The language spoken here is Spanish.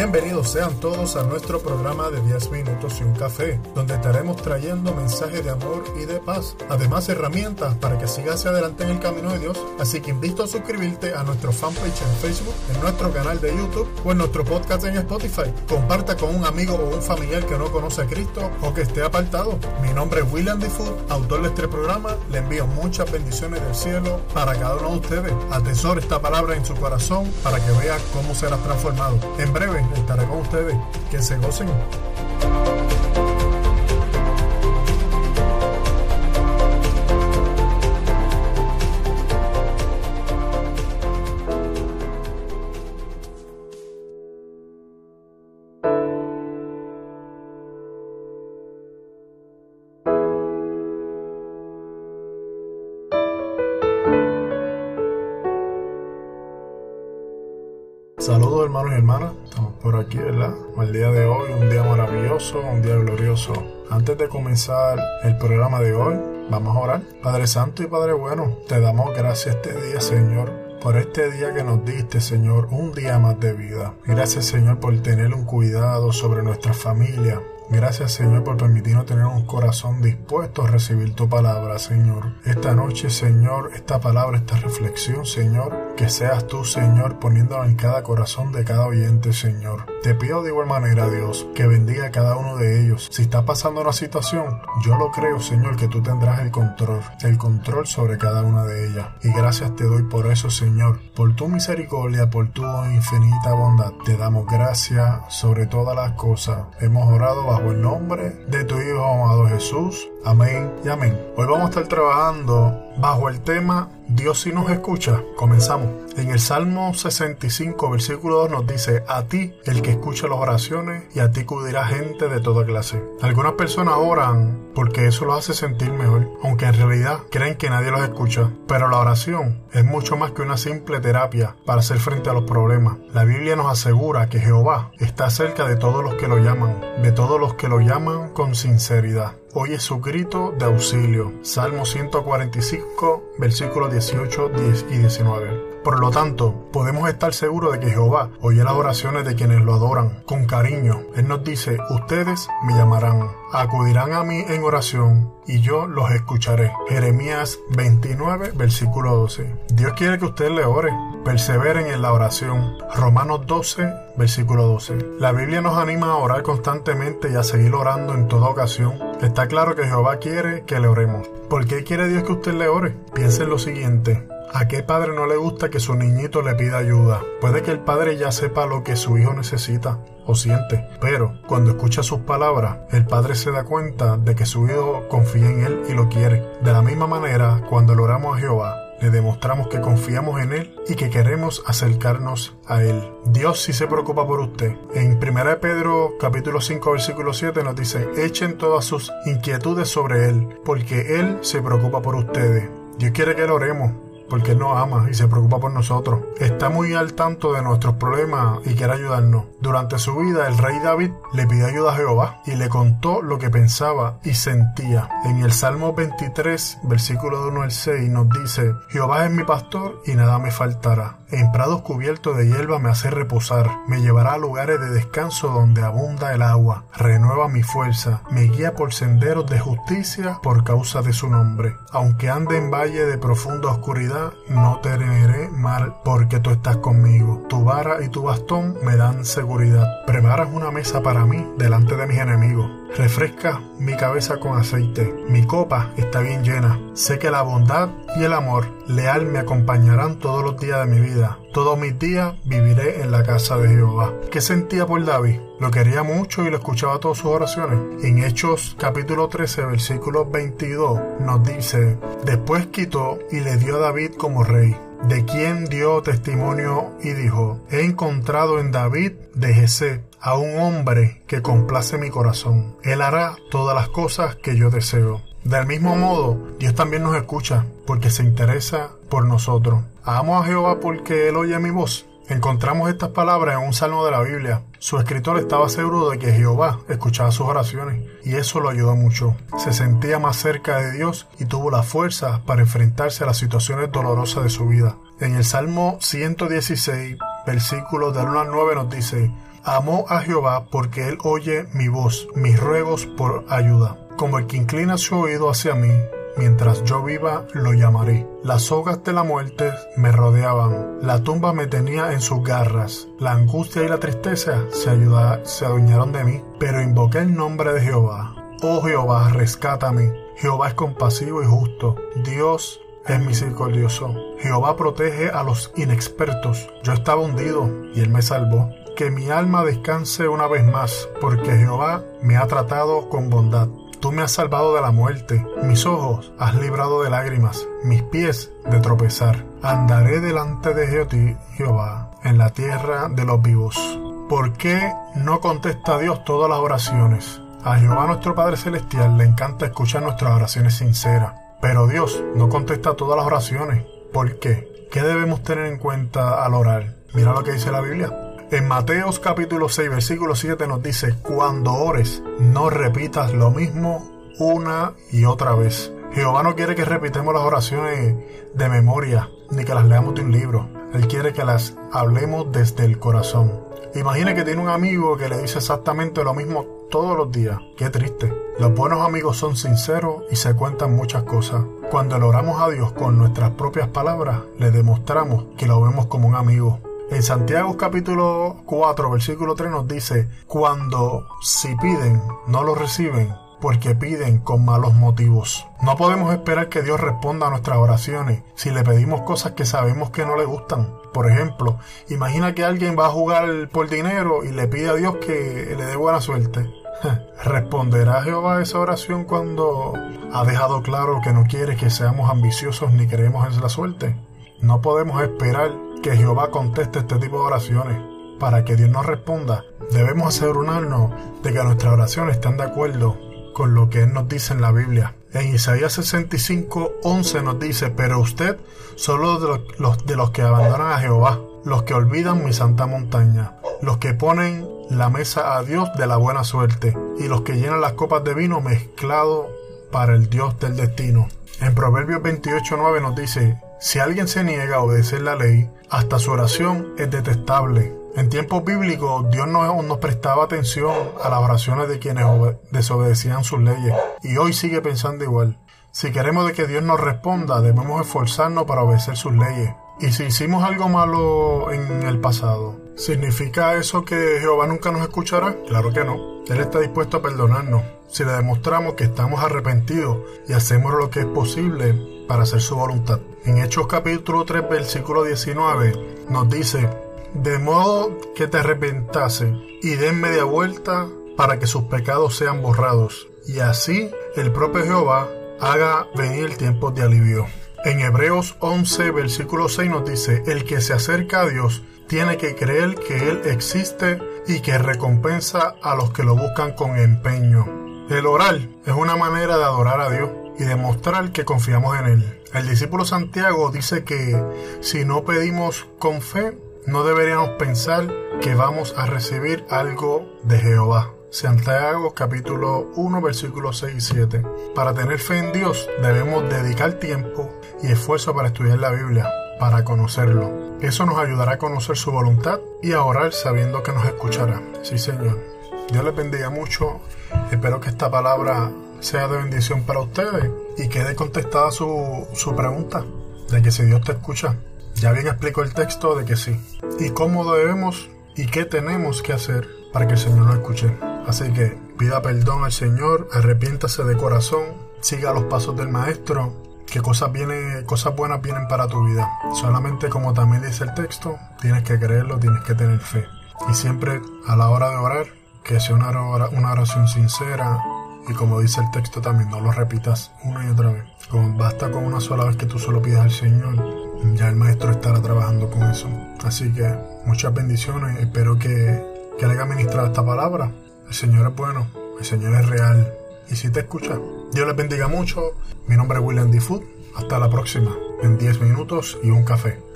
Bienvenidos sean todos a nuestro programa de 10 minutos y un café, donde estaremos trayendo mensajes de amor y de paz, además herramientas para que sigas hacia adelante en el camino de Dios. Así que invito a suscribirte a nuestro fanpage en Facebook, en nuestro canal de YouTube o en nuestro podcast en Spotify. Comparta con un amigo o un familiar que no conoce a Cristo o que esté apartado. Mi nombre es William Defoe, autor de este programa. Le envío muchas bendiciones del cielo para cada uno de ustedes. Atesore esta palabra en su corazón para que vea cómo será transformado. En breve estaré con ustedes. Que se gocen. Saludos hermanos y hermanas, estamos por aquí, ¿verdad? El día de hoy, un día maravilloso, un día glorioso. Antes de comenzar el programa de hoy, vamos a orar. Padre Santo y Padre Bueno, te damos gracias este día, Señor, por este día que nos diste, Señor, un día más de vida. Gracias, Señor, por tener un cuidado sobre nuestra familia. Gracias Señor por permitirnos tener un corazón dispuesto a recibir tu palabra, Señor. Esta noche, Señor, esta palabra, esta reflexión, Señor, que seas tú, Señor, poniéndola en cada corazón de cada oyente, Señor. Te pido de igual manera, Dios, que bendiga a cada uno de ellos. Si está pasando una situación, yo lo creo, Señor, que tú tendrás el control, el control sobre cada una de ellas. Y gracias te doy por eso, Señor, por tu misericordia, por tu infinita bondad. Te damos gracias sobre todas las cosas. Hemos orado bajo el nombre de tu Hijo amado Jesús. Amén y amén. Hoy vamos a estar trabajando bajo el tema Dios si nos escucha. Comenzamos. En el Salmo 65, versículo 2 nos dice, a ti el que escucha las oraciones y a ti acudirá gente de toda clase. Algunas personas oran porque eso los hace sentir mejor, aunque en realidad creen que nadie los escucha. Pero la oración es mucho más que una simple terapia para hacer frente a los problemas. La Biblia nos asegura que Jehová está cerca de todos los que lo llaman, de todos los que lo llaman con sinceridad. Oye su grito de auxilio. Salmo 145, versículos 18 10 y 19. Por lo tanto, podemos estar seguros de que Jehová oye las oraciones de quienes lo adoran con cariño. Él nos dice, ustedes me llamarán, acudirán a mí en oración y yo los escucharé. Jeremías 29, versículo 12. Dios quiere que usted le ore, perseveren en la oración. Romanos 12, versículo 12. La Biblia nos anima a orar constantemente y a seguir orando en toda ocasión. Está claro que Jehová quiere que le oremos. ¿Por qué quiere Dios que usted le ore? Piense en lo siguiente. ¿A qué padre no le gusta que su niñito le pida ayuda? Puede que el padre ya sepa lo que su hijo necesita o siente, pero cuando escucha sus palabras, el padre se da cuenta de que su hijo confía en él y lo quiere. De la misma manera, cuando le oramos a Jehová, le demostramos que confiamos en Él y que queremos acercarnos a Él. Dios sí se preocupa por usted. En 1 Pedro capítulo 5 versículo 7 nos dice, echen todas sus inquietudes sobre Él, porque Él se preocupa por ustedes. Dios quiere que le oremos porque Él nos ama y se preocupa por nosotros. Está muy al tanto de nuestros problemas y quiere ayudarnos. Durante su vida, el rey David le pidió ayuda a Jehová y le contó lo que pensaba y sentía. En el Salmo 23, versículo 1 al 6, nos dice, Jehová es mi pastor y nada me faltará. En prados cubiertos de hierba me hace reposar, me llevará a lugares de descanso donde abunda el agua, renueva mi fuerza, me guía por senderos de justicia por causa de su nombre. Aunque ande en valle de profunda oscuridad, no temeré mal, porque tú estás conmigo. Tu vara y tu bastón me dan seguridad. Preparas una mesa para mí delante de mis enemigos. Refresca mi cabeza con aceite. Mi copa está bien llena. Sé que la bondad y el amor leal me acompañarán todos los días de mi vida. Todos mis días viviré en la casa de Jehová. ¿Qué sentía por David? Lo quería mucho y lo escuchaba todas sus oraciones. En Hechos capítulo 13 versículo 22 nos dice, después quitó y le dio a David como rey de quien dio testimonio y dijo, he encontrado en David de Jesé a un hombre que complace mi corazón. Él hará todas las cosas que yo deseo. Del mismo modo, Dios también nos escucha porque se interesa por nosotros. Amo a Jehová porque Él oye mi voz. Encontramos estas palabras en un salmo de la Biblia. Su escritor estaba seguro de que Jehová escuchaba sus oraciones y eso lo ayudó mucho. Se sentía más cerca de Dios y tuvo la fuerza para enfrentarse a las situaciones dolorosas de su vida. En el Salmo 116, versículos del 1 al 9 nos dice, Amó a Jehová porque él oye mi voz, mis ruegos por ayuda. Como el que inclina su oído hacia mí, mientras yo viva lo llamaré. Las sogas de la muerte me rodeaban, la tumba me tenía en sus garras, la angustia y la tristeza se, se adueñaron de mí, pero invoqué el nombre de Jehová. Oh Jehová, rescátame. Jehová es compasivo y justo. Dios es misericordioso. Jehová protege a los inexpertos. Yo estaba hundido y él me salvó. Que mi alma descanse una vez más, porque Jehová me ha tratado con bondad. Tú me has salvado de la muerte, mis ojos has librado de lágrimas, mis pies de tropezar. Andaré delante de Jehová en la tierra de los vivos. ¿Por qué no contesta Dios todas las oraciones? A Jehová nuestro Padre Celestial le encanta escuchar nuestras oraciones sinceras, pero Dios no contesta todas las oraciones. ¿Por qué? ¿Qué debemos tener en cuenta al orar? Mira lo que dice la Biblia. En Mateos capítulo 6, versículo 7 nos dice, cuando ores, no repitas lo mismo una y otra vez. Jehová no quiere que repitamos las oraciones de memoria, ni que las leamos de un libro. Él quiere que las hablemos desde el corazón. Imagine que tiene un amigo que le dice exactamente lo mismo todos los días. Qué triste. Los buenos amigos son sinceros y se cuentan muchas cosas. Cuando le a Dios con nuestras propias palabras, le demostramos que lo vemos como un amigo. En Santiago capítulo 4 versículo 3 nos dice, cuando si piden no lo reciben, porque piden con malos motivos. No podemos esperar que Dios responda a nuestras oraciones si le pedimos cosas que sabemos que no le gustan. Por ejemplo, imagina que alguien va a jugar por dinero y le pide a Dios que le dé buena suerte. ¿Responderá Jehová esa oración cuando ha dejado claro que no quiere que seamos ambiciosos ni queremos en la suerte? No podemos esperar que Jehová conteste este tipo de oraciones. Para que Dios nos responda, debemos asegurarnos de que nuestras oraciones están de acuerdo con lo que Él nos dice en la Biblia. En Isaías 65, 11 nos dice, pero usted solo de los, de los que abandonan a Jehová, los que olvidan mi santa montaña, los que ponen la mesa a Dios de la buena suerte y los que llenan las copas de vino mezclado para el Dios del destino. En Proverbios 28.9 nos dice, si alguien se niega a obedecer la ley, hasta su oración es detestable. En tiempos bíblicos, Dios no nos prestaba atención a las oraciones de quienes desobedecían sus leyes, y hoy sigue pensando igual. Si queremos de que Dios nos responda, debemos esforzarnos para obedecer sus leyes. Y si hicimos algo malo en el pasado, ¿significa eso que Jehová nunca nos escuchará? Claro que no. Él está dispuesto a perdonarnos si le demostramos que estamos arrepentidos y hacemos lo que es posible para hacer su voluntad. En Hechos capítulo 3 versículo 19 nos dice, de modo que te arrepentase y den media vuelta para que sus pecados sean borrados, y así el propio Jehová haga venir tiempos de alivio. En Hebreos 11, versículo 6 nos dice, el que se acerca a Dios tiene que creer que Él existe y que recompensa a los que lo buscan con empeño. El orar es una manera de adorar a Dios y demostrar que confiamos en Él. El discípulo Santiago dice que si no pedimos con fe, no deberíamos pensar que vamos a recibir algo de Jehová. Santiago capítulo 1 versículos 6 y 7. Para tener fe en Dios debemos dedicar tiempo y esfuerzo para estudiar la Biblia, para conocerlo. Eso nos ayudará a conocer su voluntad y a orar sabiendo que nos escuchará. Sí, Señor. Dios les bendiga mucho. Espero que esta palabra sea de bendición para ustedes y quede contestada su, su pregunta de que si Dios te escucha. Ya bien explico el texto de que sí. Y cómo debemos y qué tenemos que hacer para que el Señor nos escuche. Así que pida perdón al Señor, arrepiéntase de corazón, siga los pasos del Maestro, que cosas, vienen, cosas buenas vienen para tu vida. Solamente como también dice el texto, tienes que creerlo, tienes que tener fe. Y siempre a la hora de orar, que sea una oración sincera y como dice el texto también, no lo repitas una y otra vez. Como basta con una sola vez que tú solo pidas al Señor, ya el Maestro estará trabajando con eso. Así que muchas bendiciones, espero que, que le haya ministrado esta palabra. El Señor es bueno, el Señor es real. Y si te escucha, Dios les bendiga mucho. Mi nombre es William D. Hasta la próxima, en 10 minutos y un café.